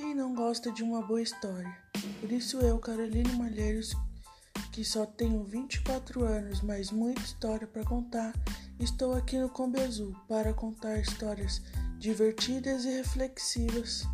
Quem não gosta de uma boa história? Por isso eu, Caroline Malheiros, que só tenho 24 anos, mas muita história para contar, estou aqui no Combe Azul para contar histórias divertidas e reflexivas.